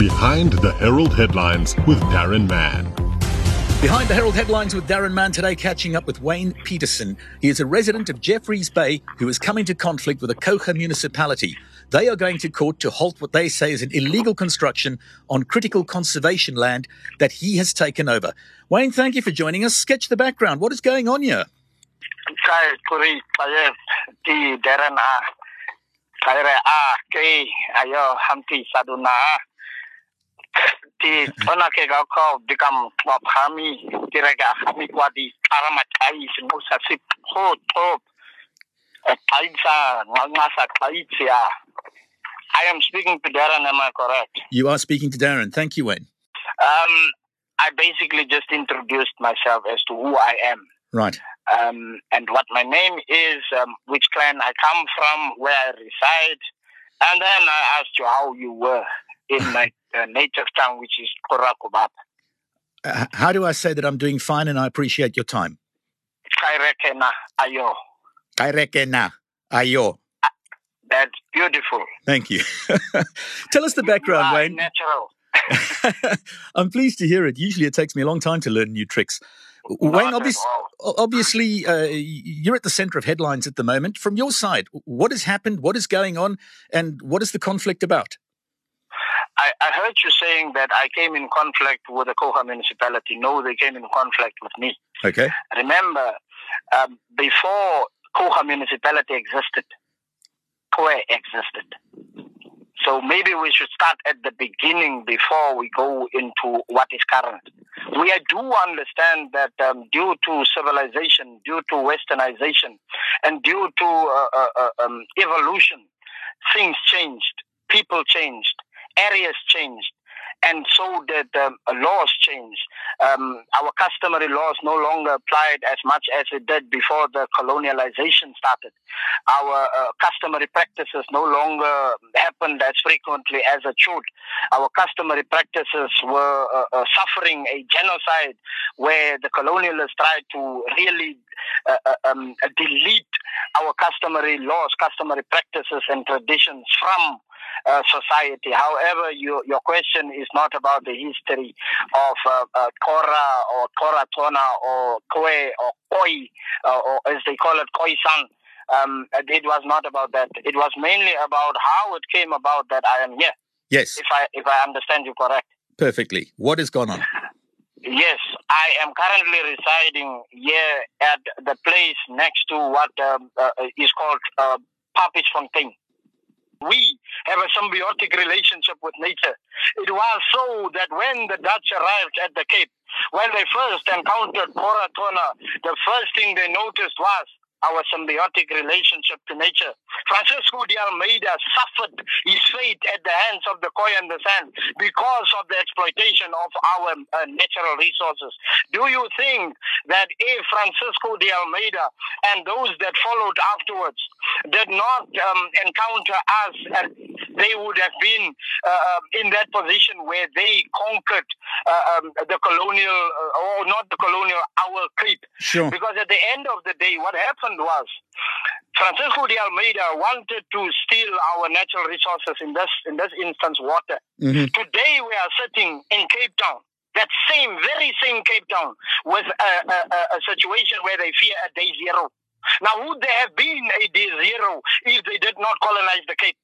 Behind the Herald headlines with Daron Mann. Behind the Herald headlines with Daron Mann today, catching up with Wayne Petersen. He is a resident of Jeffreys Bay who has come into conflict with a Kouga municipality. They are going to court to halt what they say is an illegal construction on critical conservation land that he has taken over. Wayne, thank you for joining us. Sketch the background. What is going on here? Kai kuri paye ti Daron a kaire a ke ayo hamti saduna ti ona ke ga ko dikam wa phami ti rega hami kwa di karama tai sinu sa sip ho top taitsa ngasa taitsia I am speaking to Daron, am I correct? You are speaking to Daron. Thank you, Wayne. Um, I basically just introduced myself as to who I am. Right. Um, and what my name is, um, which clan I come from, where I reside, and then I asked you how you were in my uh, native tongue, which is Korakubap. Uh, how do I say that I'm doing fine and I appreciate your time? Kairekena ayo. Kairekena ayo. That's beautiful. Thank you. Tell us the background, are Wayne. Natural. I'm pleased to hear it. Usually it takes me a long time to learn new tricks. Wayne, Not obvious, obviously, uh, you're at the center of headlines at the moment. From your side, what has happened? What is going on? And what is the conflict about? I, I heard you saying that I came in conflict with the Kouga municipality. No, they came in conflict with me. Okay. Remember, um, before Kouga municipality existed, Koe existed. So maybe we should start at the beginning before we go into what is current. We do understand that um, due to civilization, due to westernization, and due to uh, uh, uh, um, evolution, things changed, people changed, areas changed, and so did um, laws changed. Um, our customary laws no longer applied as much as it did before the colonialization started. Our uh, customary practices no longer happened as frequently as it should. Our customary practices were uh, uh, suffering a genocide where the colonialists tried to really uh, uh, um, delete our customary laws, customary practices, and traditions from uh, society. However, your your question is not about the history of uh, uh, Kora or Kora Tona or Koe or Khoi, uh, or as they call it, Khoi San. Um, it was not about that. It was mainly about how it came about that I am here. Yes, If I if I understand you correct. perfectly. What has gone on? Yes, I am currently residing here at the place next to what um, uh, is called uh, Papiesfontein. We have a symbiotic relationship with nature. It was so that when the Dutch arrived at the Cape, when they first encountered Coratona, the first thing they noticed was our symbiotic relationship to nature. Francisco de Almeida suffered his fate at the hands of the Khoi and the San because of the exploitation of our uh, natural resources. Do you think that if Francisco de Almeida and those that followed afterwards did not um, encounter us, uh, they would have been uh, in that position where they conquered uh, um, the colonial, uh, or not the colonial, our Cape? Sure. Because at the end of the day, what happened was Francisco de Almeida wanted to steal our natural resources, in this, in this instance, water. hmm Today we are sitting in Cape Town, that same, very same Cape Town, with a, a, a, a situation where they fear a day zero. Now, would there have been a day zero if they did not colonize the Cape?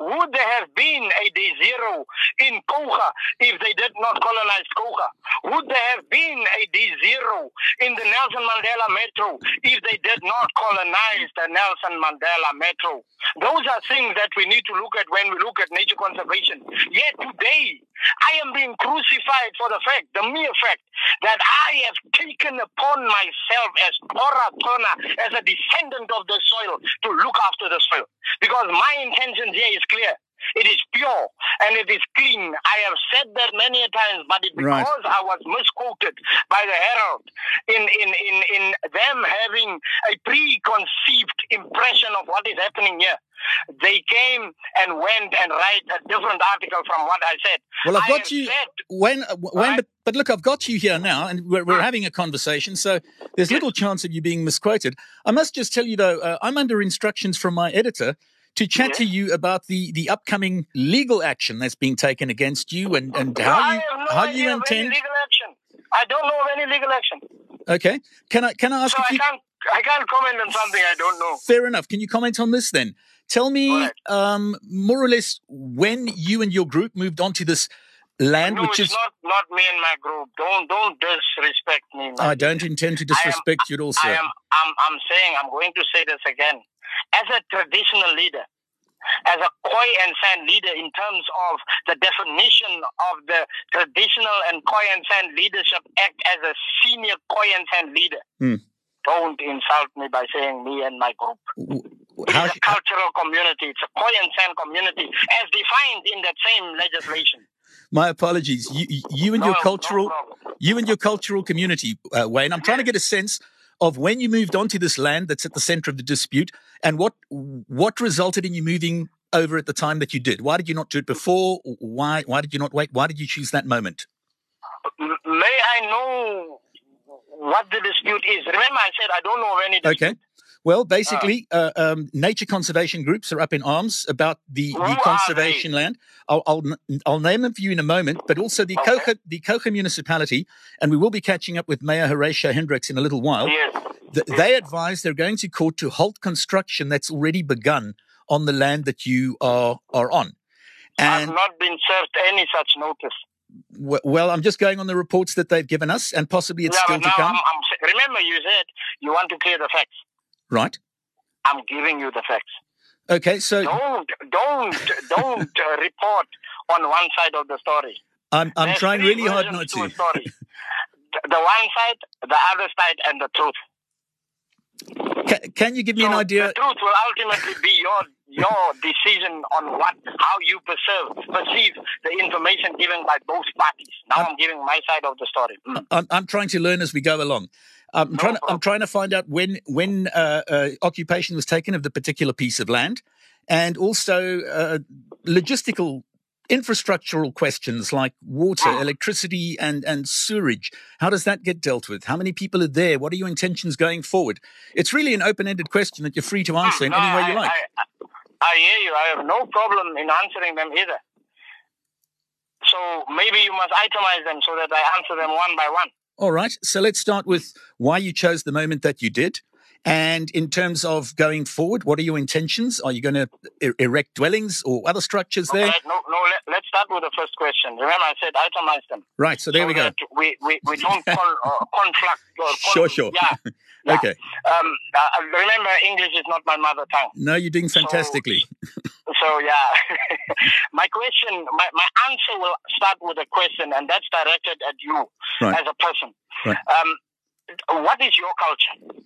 Would there have been a day zero in Kouga if they did not colonize Kouga? Would there have been a day zero in the Nelson Mandela Metro if they did not colonize the Nelson Mandela Metro? Those are things that we need to look at when we look at nature conservation. Yet today, I am being crucified for the fact, the mere fact, that I have taken upon myself as Tora Tona, as a descendant of the soil, to look after the soil. Because my intentions here is clear. It is pure and it is clean. I have said that many a times, but it, Right. because I was misquoted by the Herald in, in, in, in them having a preconceived impression of what is happening here, they came and went and write a different article from what I said. Well, I've got you. said When, when, Right. but, but look, I've got you here now, and we're, we're having a conversation, so there's little chance of you being misquoted. I must just tell you, though, uh, I'm under instructions from my editor to chat to you about the, the upcoming legal action that's being taken against you and, and how I you no how you of any intend. legal action. I don't know of any legal action. Okay, can I can I ask So I few? can't I can't comment on something I don't know. Fair enough. Can you comment on this then? Tell me, ahead. um, more or less, when you and your group moved onto this land, no, which is. not not me and my group. Don't don't disrespect me. I don't intend to I am- disrespect you at all, I am I'm I'm saying I'm going to say this again. As a traditional leader, as a Khoi and San leader in terms of the definition of the traditional and Khoi and San leadership act as a senior Khoi and San leader. Hmm. Don't insult me by saying me and my group. W- It's a cultural community. It's a Khoi and San community as defined in that same legislation. my apologies. You, you and No, your cultural, problem. you and your cultural community, uh, Wayne. I'm trying to get a sense of when you moved onto this land that's at the centre of the dispute, and what what resulted in you moving over at the time that you did. Why did you not do it before? Why why did you not wait? Why did you choose that moment? May I know what the dispute is? Remember, I said I don't know of any dispute. Okay. Well, basically, uh, um, nature conservation groups are up in arms about the, the conservation land. I'll, I'll I'll name them for you in a moment, but also the Okay. The Kouga municipality, and we will be catching up with Mayor Horatio Hendricks in a little while. Yes. Th- they advise they're going to court to halt construction that's already begun on the land that you are are on. I've not been served any such notice. w- well, I'm just going on the reports that they've given us, and possibly it's yeah, still to come. I'm, I'm, remember, you said you want to clear the facts. Right? I'm giving you the facts. Okay. So Don't, don't, don't uh, report on one side of the story. I'm I'm There's trying really hard not a to. story. the, one side, the other side, and the truth. Can, can you give me an idea? The truth will ultimately be your your decision on what how you perceive perceive the information given by both parties. Now I'm giving my side of the story. Mm. I'm, I'm trying to learn as we go along. I'm trying. To, I'm trying to find out when when uh, uh, occupation was taken of the particular piece of land, and also uh, logistical, infrastructural questions like water, Ah. electricity, and and sewerage. How does that get dealt with? How many people are there? What are your intentions going forward? It's really an open-ended question that you're free to answer in No, any way you like. I, I hear you. I have no problem in answering them either. So maybe you must itemize them so that I answer them one by one. All right. So let's start with why you chose the moment that you did. And in terms of going forward, what are your intentions? Are you going to er- erect dwellings or other structures there? No, no. Let, let's start with the first question. Remember, I said itemize them. Right. So there so we go. We, we, we don't con, uh, conflict. Or con, Sure, sure. Yeah. yeah. Okay. Um, uh, remember, English is not my mother tongue. No, you're doing fantastically. So yeah, my question, my, my answer will start with a question, and that's directed at you Right. as a person. Right. Um, what is your culture?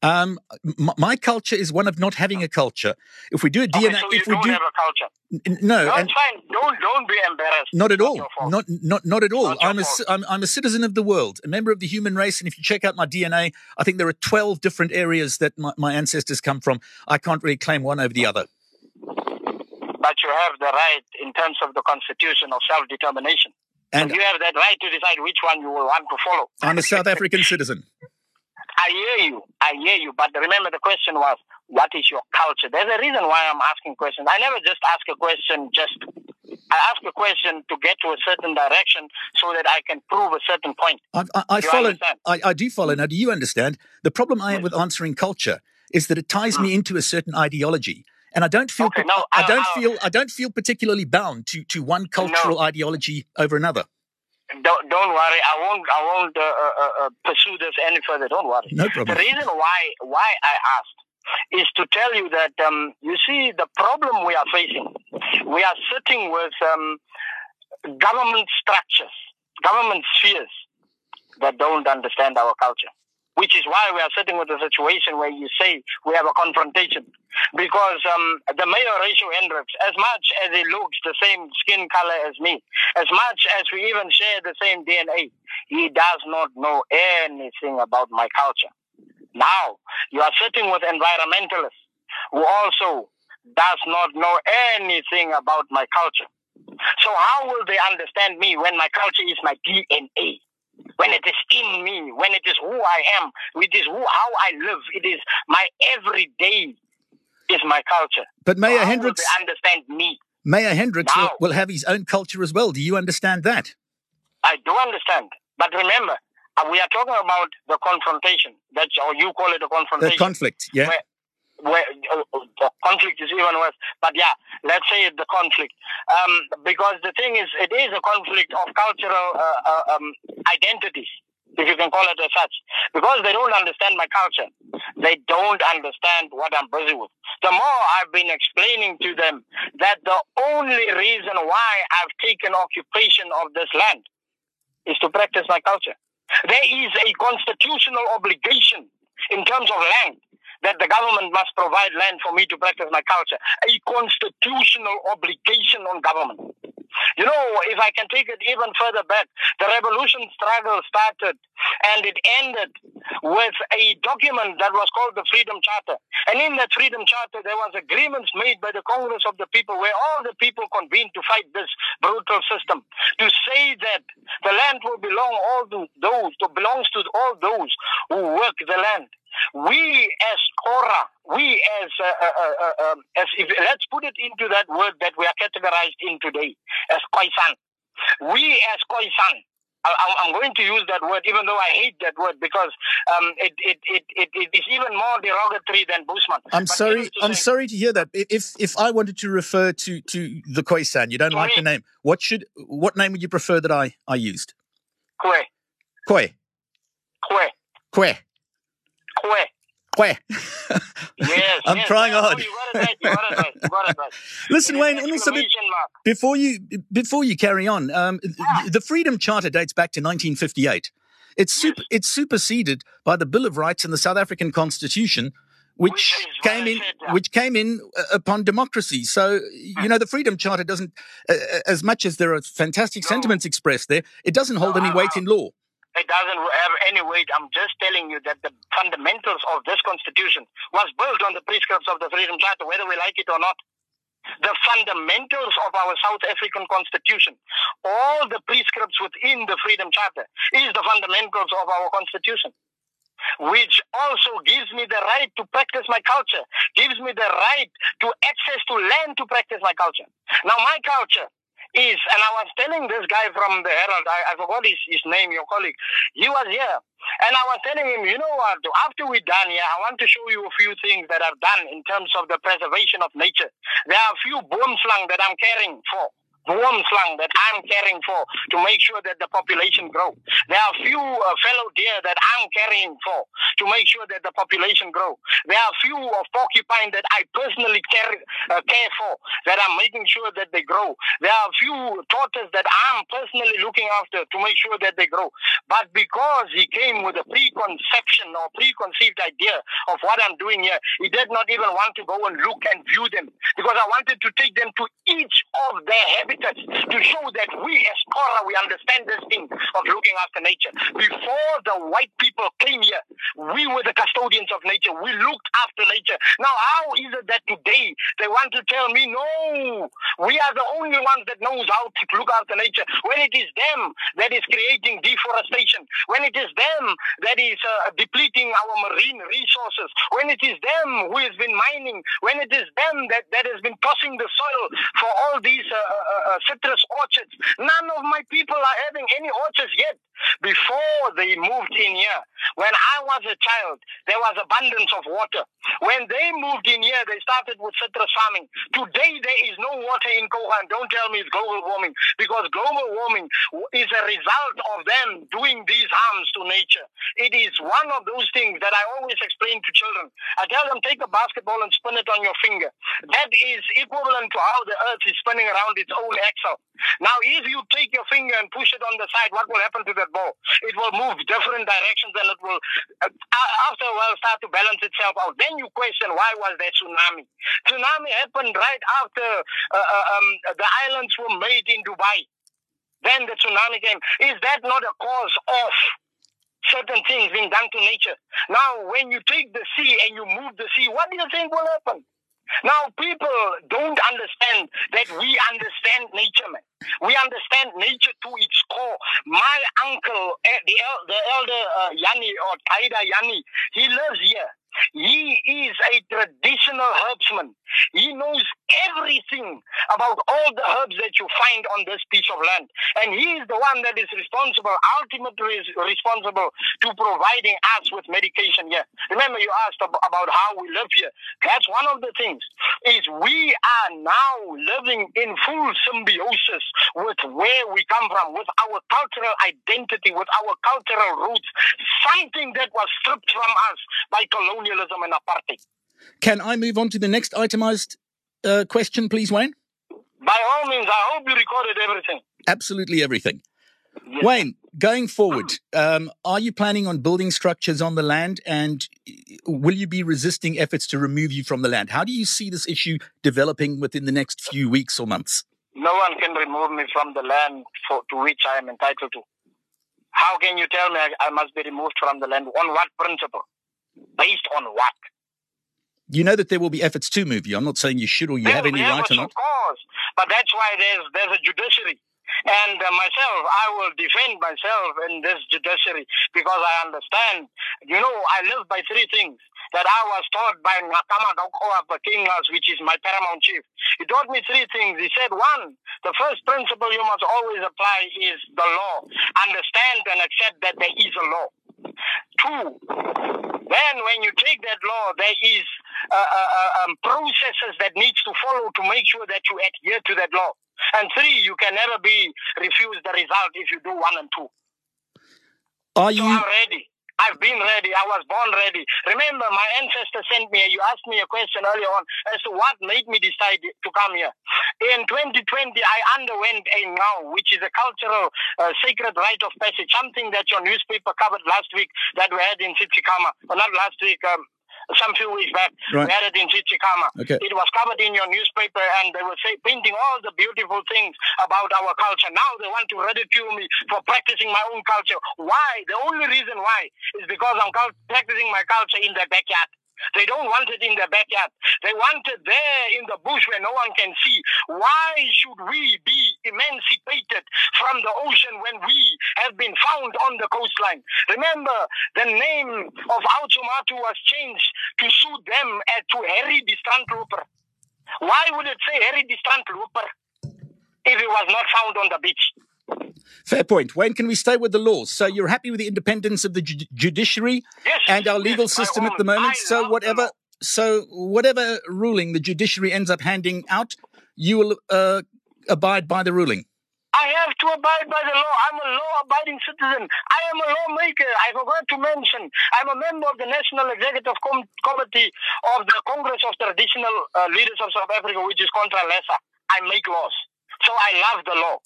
Um, m- my culture is one of not having a culture. If we do a Okay, DNA, so you if we don't do have a culture. no, No, and it's fine. Don't don't be embarrassed. not at all, not not not at all. Not I'm a ci- I'm, I'm a citizen of the world, a member of the human race. And if you check out my DNA, I think there are 12 different areas that my, my ancestors come from. I can't really claim one over the other. but you have the right in terms of the constitution of self-determination. And you have that right to decide which one you will want to follow. I'm a South African citizen. I hear you. I hear you. But remember, the question was, what is your culture? There's a reason why I'm asking questions. I never just ask a question just. I ask a question to get to a certain direction so that I can prove a certain point. I, I, I follow. I, I do follow. Now, do you understand? The problem I have with answering culture is that it ties me mm. into a certain ideology, and I don't feel. Okay, no, I don't feel. I don't feel particularly bound to to one cultural ideology over another. Don't, don't worry. I won't. I won't uh, uh, uh, pursue this any further. Don't worry. No problem. The reason why why I asked is to tell you that um, you see the problem we are facing. We are sitting with um, government structures, government spheres that don't understand our culture. Which is why we are sitting with a situation where you say we have a confrontation. Because um, the mayor, Rachel Hendricks, as much as he looks the same skin color as me, as much as we even share the same DNA, he does not know anything about my culture. Now, you are sitting with environmentalists who also does not know anything about my culture. So how will they understand me when my culture is my DNA? When it is in me, when it is who I am, it is who how I live, it is my everyday is my culture. But Mayor will Hendricks, understand me. Mayor Hendricks will, will have his own culture as well. Do you understand that? I do understand. But remember, uh, we are talking about the confrontation. That's or you call it a confrontation The conflict, yeah. Where, where uh, uh, the conflict is even worse. But yeah, let's say the conflict. Um, because the thing is, it is a conflict of cultural uh, uh, um, identities, if you can call it as such. Because they don't understand my culture. They don't understand what I'm busy with. The more I've been explaining to them that the only reason why I've taken occupation of this land is to practice my culture. There is a constitutional obligation in terms of land that the government must provide land for me to practice my culture. A constitutional obligation on government. You know, if I can take it even further back, the revolution struggle started and it ended with a document that was called the Freedom Charter. And in that Freedom Charter, there was agreements made by the Congress of the People where all the people convened to fight this brutal system. To say that the land will belong all to those, to belongs to all those who work the land. We as Kora, we as, uh, uh, uh, uh, um, as if, let's put it into that word that we are categorized in today, as Khoisan. We as Khoisan, I- I'm going to use that word, even though I hate that word because um, it, it, it, it, it is even more derogatory than Bushman. I'm But sorry. I'm say- sorry to hear that. If if I wanted to refer to to the Khoisan, you don't like the name. What should what name would you prefer that I I used? Kwe, Khoi. kwe, Khoi. kwe. Khoi. Yes, I'm yes, trying no, hard. You right. You got it right. You got it right. Listen, It is Wayne, and also be- before you before you carry on, um, the Freedom Charter dates back to 1958. It's super, it's superseded by the Bill of Rights and the South African Constitution, which, Which came in said, yeah. which came in uh, upon democracy. So you know the Freedom Charter doesn't, uh, uh, as much as there are fantastic No. sentiments expressed there, it doesn't hold No, any I- weight I- in law. It doesn't have any weight. I'm just telling you that the fundamentals of this constitution was built on the prescripts of the Freedom Charter, whether we like it or not. The fundamentals of our South African constitution, all the prescripts within the Freedom Charter, is the fundamentals of our constitution. Which also gives me the right to practice my culture, gives me the right to access to land to practice my culture. Now, my culture is, and I was telling this guy from the Herald, I, I forgot his, his name, your colleague, he was here. And I was telling him, you know what, after we're done here, I want to show you a few things that I've done in terms of the preservation of nature. There are a few boomslang that I'm caring for. Boomslang that I'm caring for to make sure that the population grow. There are a few uh, fallow deer that I'm caring for to make sure that the population grow. There are a few of porcupine that I personally care, uh, care for that I'm making sure that they grow. There are a few tortoise that I'm personally looking after to make sure that they grow. But because he came with a preconception or preconceived idea of what I'm doing here, he did not even want to go and look and view them because I wanted to take them to each of their habitats to show that we as Kora, we understand this thing of looking after nature. Before the white people came here, we were the custodians of nature. We looked after nature. Now, how is it that today they want to tell me, no, we are the only ones that knows how to look after nature when it is them that is creating deforestation, when it is them that is uh, depleting our marine resources, when it is them who has been mining, when it is them that, that has been tossing the soil for all these uh, uh, Uh, uh, citrus orchards. None of my people are having any orchards yet. Before they moved in here, when I was a child, there was abundance of water. When they moved in here, they started with citrus farming. Today, there is no water in Kohan. Don't tell me it's global warming, because global warming is a result of them doing these harms to nature. It is one of those things that I always explain to children. I tell them, take a basketball and spin it on your finger. That is equivalent to how the earth is spinning around its own axle. Now, if you take your finger and push it on the side, what will happen to that ball? It will move different directions and it will, uh, after a while, start to balance itself out. Then you question, why was there tsunami? Tsunami happened right after uh, uh, um, the islands were made in Dubai. Then the tsunami came. Is that not a cause of certain things being done to nature? Now, when you take the sea and you move the sea, what do you think will happen? Now, people don't understand that we understand nature, man. We understand nature to its core. My uncle, eh, the, the elder uh, Yanni or Taida Yanni, he lives here. He is a traditional herbsman. Boasting about all the herbs that you find on this piece of land. And he is the one that is responsible, ultimately is responsible to providing us with medication here. Remember, you asked about how we live here. That's one of the things, is we are now living in full symbiosis with where we come from, with our cultural identity, with our cultural roots, something that was stripped from us by colonialism and apartheid. Can I move on to the next itemized uh, question, please, Wayne? By all means, I hope you recorded everything. Absolutely everything. Yes. Wayne, going forward, um, are you planning on building structures on the land and will you be resisting efforts to remove you from the land? How do you see this issue developing within the next few weeks or months? No one can remove me from the land for, to which I am entitled to. How can you tell me I, I must be removed from the land? On what principle? Based on what? You know that there will be efforts to move you. I'm not saying you should or you have any right or not. Of course, but that's why there's there's a judiciary. And uh, myself, I will defend myself in this judiciary because I understand. You know, I live by three things that I was taught by Nakama Gaukoa Kingas, which is my paramount chief. He taught me three things. He said, one, the first principle you must always apply is the law. Understand and accept that there is a law. Two, then when you take that law, there is uh, uh, uh, um, processes that needs to follow to make sure that you adhere to that law. And three, you can never be refused the result if you do one and two. Are you? So ready. I've been ready. I was born ready. Remember, my ancestor sent me. You asked me a question earlier on as to what made me decide to come here. In 2020, I underwent a now, which is a cultural uh, sacred rite of passage, something that your newspaper covered last week that we had in Tsitsikamma. Well, not last week. Um, some few weeks back. Right. We had it in Tsitsikamma. Okay. It was covered in your newspaper and they were say, painting all the beautiful things about our culture. Now they want to ridicule me for practicing my own culture. Why? The only reason why is because I'm practicing my culture in the backyard. They don't want it in their backyard. They want it there in the bush where no one can see. Why should we be emancipated from the ocean when we have been found on the coastline? Remember, the name of Autshumato was changed to suit them as to Harry the Strandloper. Why would it say Harry the Strandloper if it was not found on the beach? Fair point. When can we stay with the laws? So you're happy with the independence of the ju- judiciary yes, and our legal yes, system at the moment. So whatever, so whatever ruling the judiciary ends up handing out, you will uh, abide by the ruling. I have to abide by the law. I'm a law-abiding citizen. I am a lawmaker. I forgot to mention, I'm a member of the National Executive Com- Committee of the Congress of Traditional uh, Leaders of South Africa, which is CONTRALESA. I make laws. So I love the law.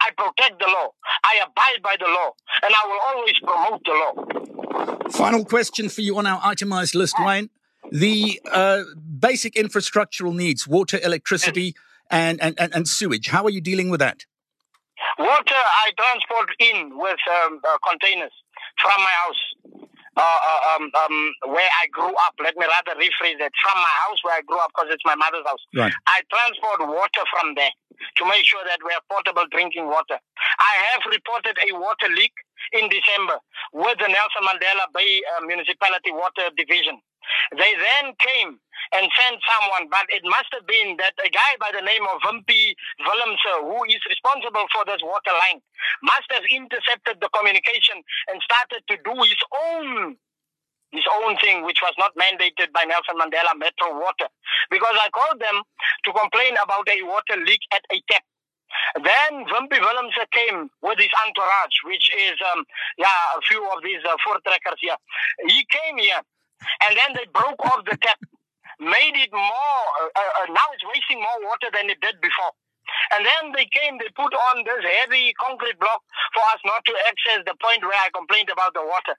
I protect the law. I abide by the law. And I will always promote the law. Final question for you on our itemized list, Wayne. The uh, basic infrastructural needs, water, electricity, and, and, and, and, sewage. How are you dealing with that? Water, I transport in with um, uh, containers from my house. Uh, uh, um, um, where I grew up. Let me rather rephrase that. From my house where I grew up, because it's my mother's house. Right. I transport water from there to make sure that we have portable drinking water. I have reported a water leak in December with the Nelson Mandela Bay uh, Municipality Water Division. They then came and sent someone, but it must have been that a guy by the name of Wimpy Willemse, who is responsible for this water line, must have intercepted the communication and started to do his own his own thing, which was not mandated by Nelson Mandela Metro Water. Because I called them to complain about a water leak at a tap. Then Wimpy Willemse came with his entourage, which is, um, yeah, a few of these uh, four trackers here. He came here, and then they broke off the tap, made it more, uh, uh, now it's wasting more water than it did before. And then they came, they put on this heavy concrete block for us not to access the point where I complained about the water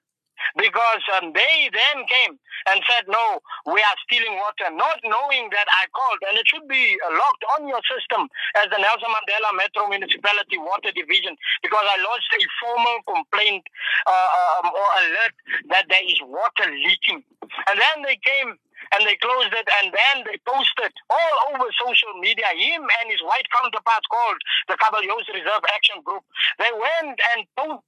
because um, they then came and said, no, we are stealing water, not knowing that I called. And it should be logged on your system as the Nelson Mandela Metro Municipality Water Division because I lodged a formal complaint uh, um, or alert that there is water leaking. And then they came and they closed it and then they posted all over social media him and his white counterparts called the Kabeljous Reserve Action Group. They went and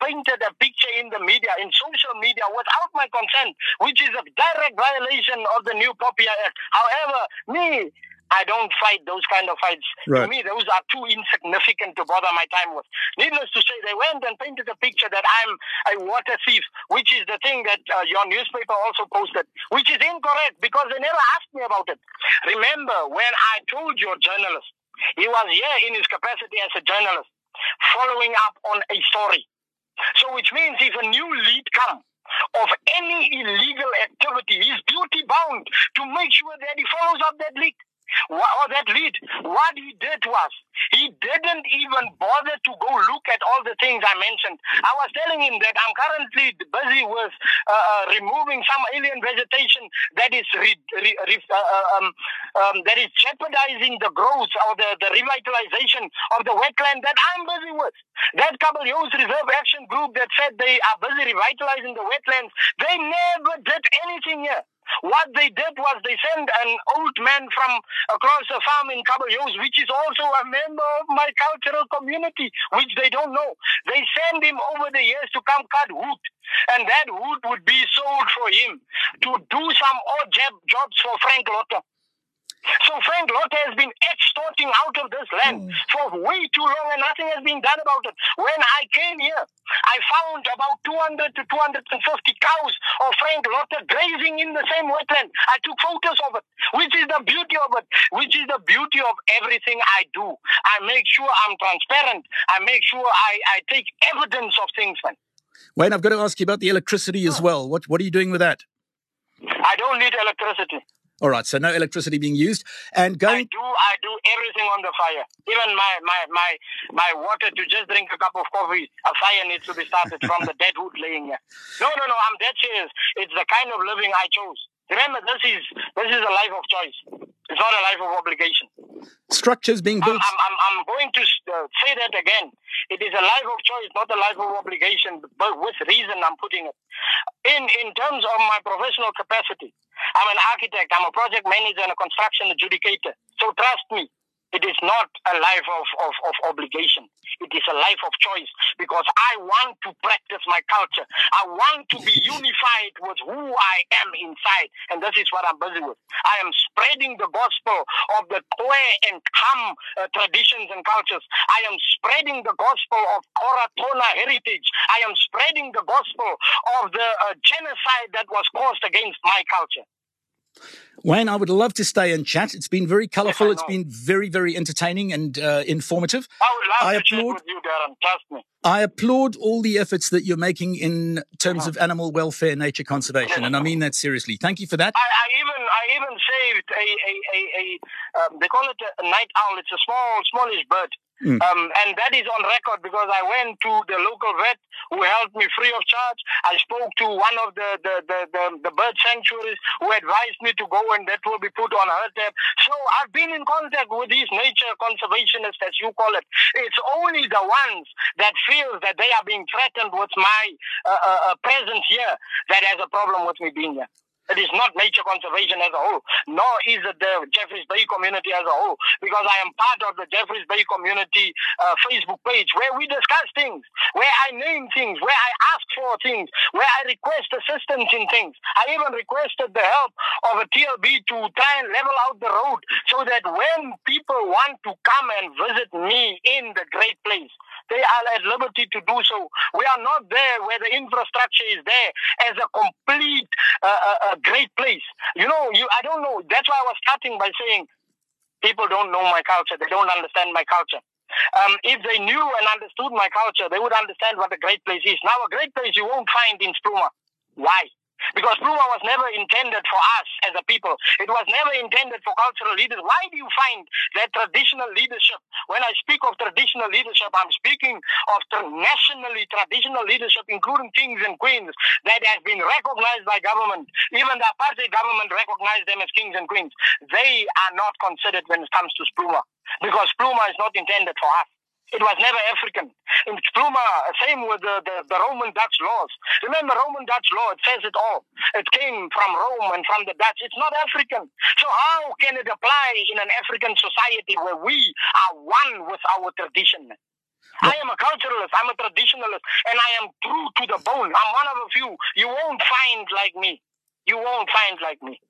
painted a picture in the media, in social media, without my consent, which is a direct violation of the new POPIA Act. However, me, I don't fight those kind of fights. Right. To me, those are too insignificant to bother my time with. Needless to say, they went and painted a picture that I'm a water thief, which is the thing that uh, your newspaper also posted, which is incorrect because they never asked me about it. Remember when I told your journalist, he was here in his capacity as a journalist, following up on a story. So, which means if a new lead comes, of any illegal activity, he's duty bound to make sure that he follows up that lead or that lead. What he did was he didn't even bother to go look at all the things I mentioned. I was telling him that I'm currently busy with uh, uh, removing some alien vegetation that is re, re, re, uh, uh, um, um, that is jeopardizing the growth or the, the revitalization of the wetland that I'm busy with. That Kabeljous Reserve Action Group that said they are busy revitalizing the wetlands, they never did anything here. What they did was they sent an old man from across the farm in Kabeljous, which is also a member of my cultural community, which they don't know. They send him over the years to come cut wood. And that wood would be sold for him to do some odd job, jobs for Frank Lotter. So Frank Lotter has been extorting out of this land mm. for way too long and nothing has been done about it. When I came here, I found about 200 to 250 cows of Frank Lotter grazing in the same wetland. I took photos of it, which is the beauty of it, which is the beauty of everything I do. I make sure I'm transparent. I make sure I, I take evidence of things, man. Wayne, I've got to ask you about the electricity as well. What, what are you doing with that? I don't need electricity. All right, so no electricity being used, and going. I do, I do everything on the fire. Even my my my my water to just drink a cup of coffee, a fire needs to be started from the dead wood laying here. No, no, no. I'm dead serious. It's the kind of living I chose. Remember, this is this is a life of choice. It's not a life of obligation. Structures being built. I'm, I'm, I'm going to uh, say that again. It is a life of choice, not a life of obligation, but with reason I'm putting it. In in terms of my professional capacity, I'm an architect, I'm a project manager and a construction adjudicator. So trust me, it is not a life of, of, of, obligation. It is a life of choice because I want to practice my culture. I want to be unified with who I am inside. And this is what I'm busy with. I am spreading the gospel of the Kwe and Kham uh, traditions and cultures. I am spreading the gospel of Koratona heritage. I am spreading the gospel of the uh, genocide that was caused against my culture. Wayne, I would love to stay and chat. It's been very colourful. Yes, it's been very, very entertaining and uh, informative. I would love I to applaud, chat with you, Daron. Trust me. I applaud all the efforts that you're making in terms uh-huh. of animal welfare, nature conservation, and I mean that seriously. Thank you for that. I, I even, I even saved a, a, a, a um, they call it a night owl. It's a small, smallish bird. Mm. Um, and that is on record because I went to the local vet who helped me free of charge. I spoke to one of the, the, the, the, the bird sanctuaries who advised me to go and that will be put on her tab. So I've been in contact with these nature conservationists, as you call it. It's only the ones that feel that they are being threatened with my uh, uh, uh presence here that has a problem with me being here. It is not nature conservation as a whole, nor is it the Jeffreys Bay community as a whole, because I am part of the Jeffreys Bay community uh, Facebook page where we discuss things, where I name things, where I ask for things, where I request assistance in things. I even requested the help of a TLB to try and level out the road so that when people want to come and visit me in the great place, they are at liberty to do so. We are not there where the infrastructure is there as a complete uh, uh, uh, great place. You know, you I don't know. That's why I was starting by saying people don't know my culture. They don't understand my culture. Um, if they knew and understood my culture, they would understand what a great place is. Now, a great place you won't find in SPLUMA. Why? Because Pluma was never intended for us as a people. It was never intended for cultural leaders. Why do you find that traditional leadership? When I speak of traditional leadership, I'm speaking of nationally traditional leadership, including kings and queens, that has been recognized by government. Even the apartheid government recognized them as kings and queens. They are not considered when it comes to Pluma. Because Pluma is not intended for us. It was never African. In Pluma, same with the, the, the, Roman Dutch laws. Remember, Roman Dutch law, it says it all. It came from Rome and from the Dutch. It's not African. So how can it apply in an African society where we are one with our tradition? I am a culturalist. I'm a traditionalist. And I am true to the bone. I'm one of a few. You won't find like me. You won't find like me.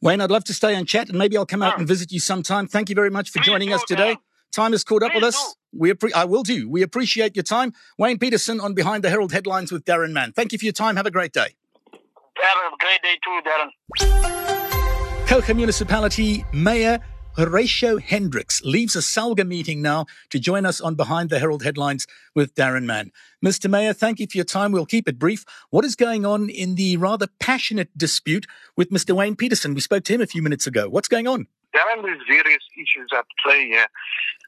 Wayne, I'd love to stay and chat, and maybe I'll come out and visit you sometime. Thank you very much for Please joining us today. Time has caught up with us. We appre- I will do. We appreciate your time. Wayne Petersen on Behind the Herald Headlines with Daron Mann. Thank you for your time. Have a great day. Have a great day too, Daron. Kouga Municipality Mayor Horatio Hendricks leaves a Salga meeting now to join us on Behind the Herald Headlines with Daron Mann. Mr. Mayor, thank you for your time. We'll keep it brief. What is going on in the rather passionate dispute with Mr. Wayne Petersen? We spoke to him a few minutes ago. What's going on? Daron, there's various issues at play here.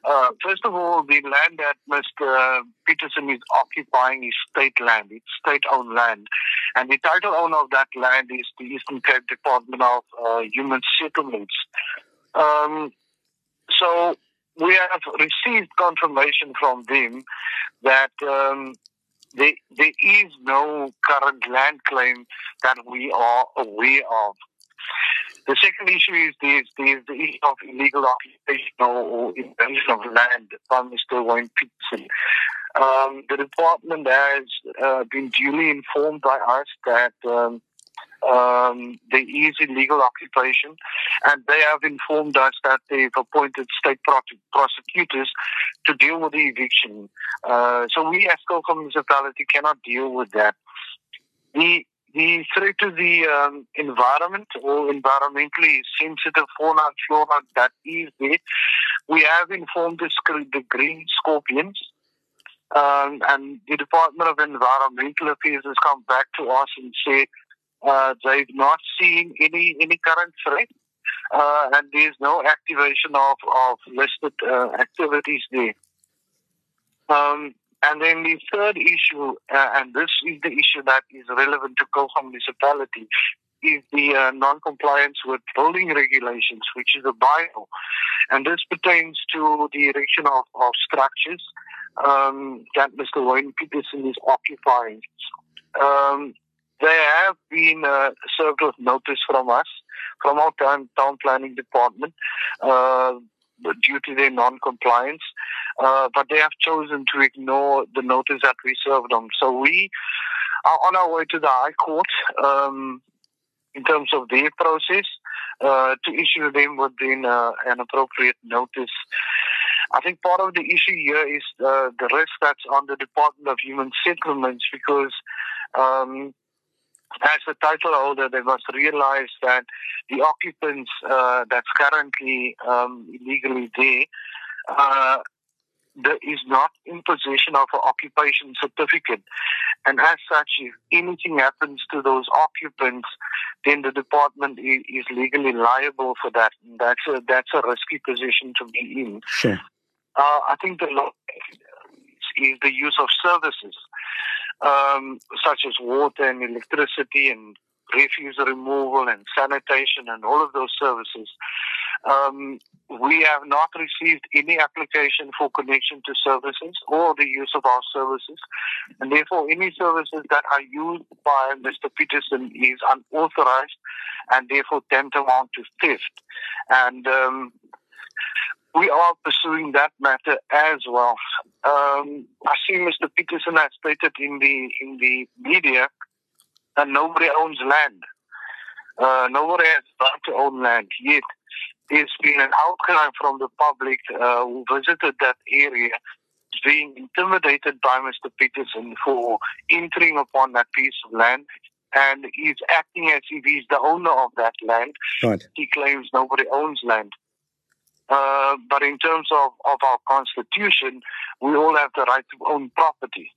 Uh, first of all, the land that Mr. Petersen is occupying is state land. It's state-owned land. And the title owner of that land is the Eastern Cape Department of uh, Human Settlements. Um, so we have received confirmation from them that um, there, there is no current land claim that we are aware of. The second issue is the, the, the issue of illegal occupation or, invasion of land by Mr. Wayne Petersen. Um, the department has uh, been duly informed by us that um, um, there is illegal occupation, and they have informed us that they've appointed state pro- prosecutors to deal with the eviction. Uh, so we as Kouga municipality cannot deal with that. The the threat to the um, environment or environmentally sensitive fauna and flora that is there, we have informed the, the green scorpions. Um, and the Department of Environmental Affairs has come back to us and said uh, they've not seen any any current threat, uh, and there's no activation of of listed uh, activities there. Um, and then the third issue, uh, and this is the issue that is relevant to Kouga municipality, is the uh, non-compliance with building regulations, which is a bio. And this pertains to the erection of, of structures um, that Mr. Wayne Petersen is occupying. Um, they have been uh, served with notice from us, from our town, town planning department, uh, due to their non-compliance. Uh, but they have chosen to ignore the notice that we served them. So we are on our way to the High Court um, in terms of their process uh, to issue them within uh, an appropriate notice. I think part of the issue here is uh, the risk that's on the Department of Human Settlements because um, as a title holder, they must realize that the occupants uh, that's currently um, illegally there uh, there is not in possession of an occupation certificate. And as such, if anything happens to those occupants, then the department is, is legally liable for that. And that's a, that's a risky position to be in. Sure. Uh, I think the law is the use of services, um, such as water and electricity and refuse removal and sanitation and all of those services. Um, we have not received any application for connection to services or the use of our services, and therefore any services that are used by Mr. Petersen is unauthorized and therefore tantamount to theft. And um, we are pursuing that matter as well. Um, I see Mr. Petersen has stated in the in the media that nobody owns land. Uh, nobody has right to own land yet. There's been an outcry from the public uh, who visited that area, being intimidated by Mr. Petersen for entering upon that piece of land, and he's acting as if he's the owner of that land. Right. He claims nobody owns land. Uh, but in terms of, of our constitution, we all have the right to own property.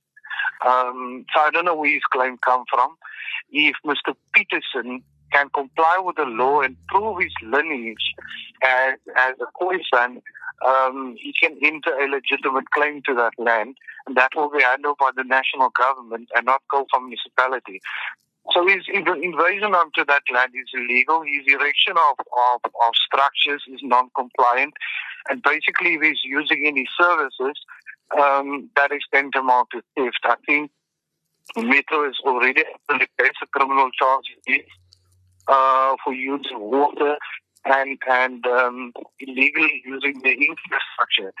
Um, so I don't know where his claim come from. If Mr. Petersen can comply with the law and prove his lineage as, as a Khoisan, um, he can enter a legitimate claim to that land, and that will be handled by the national government and not go from municipality. So his invasion onto that land is illegal. His erection of, of, of structures is non-compliant. And basically, if he's using any services, um, that is tantamount to theft. I think Metro is already a criminal charge uh, for using water and, and um, illegally using the infrastructure.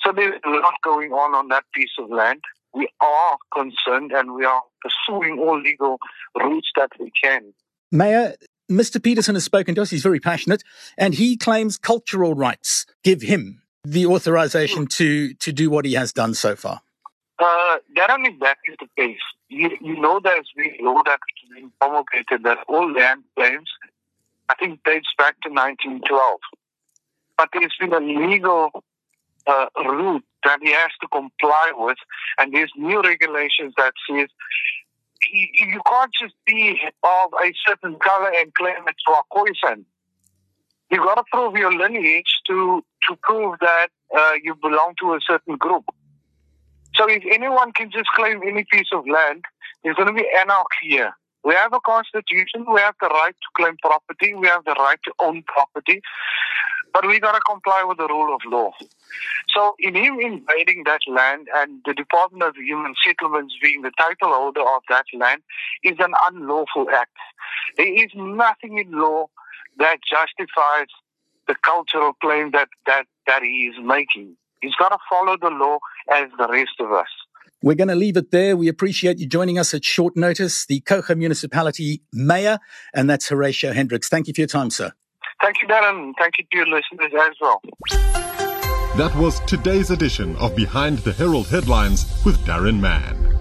So there's a lot going on on that piece of land. We are concerned and we are pursuing all legal routes that we can. Mayor, Mr. Petersen has spoken to us. He's very passionate, and he claims cultural rights give him the authorization to, to do what he has done so far. Uh, Daron, if that is the case, you, you know there's been law that's been promulgated that all land claims, I think, dates back to 1912. But there's been a legal uh, route that he has to comply with, and these new regulations that says you can't just be of a certain color and claim it's Khoisan. You got to prove your lineage to to prove that uh, you belong to a certain group. So if anyone can just claim any piece of land, there's going to be anarchy here. We have a constitution. We have the right to claim property. We have the right to own property. But we got to comply with the rule of law. So in him invading that land and the Department of Human Settlements being the title holder of that land is an unlawful act. There is nothing in law that justifies the cultural claim that, that, that he is making. He's got to follow the law as the rest of us. We're going to leave it there. We appreciate you joining us at short notice, the Kouga Municipality Mayor, and that's Horatio Hendricks. Thank you for your time, sir. Thank you, Daron. Thank you to your listeners as well. That was today's edition of Behind the Herald Headlines with Daron Mann.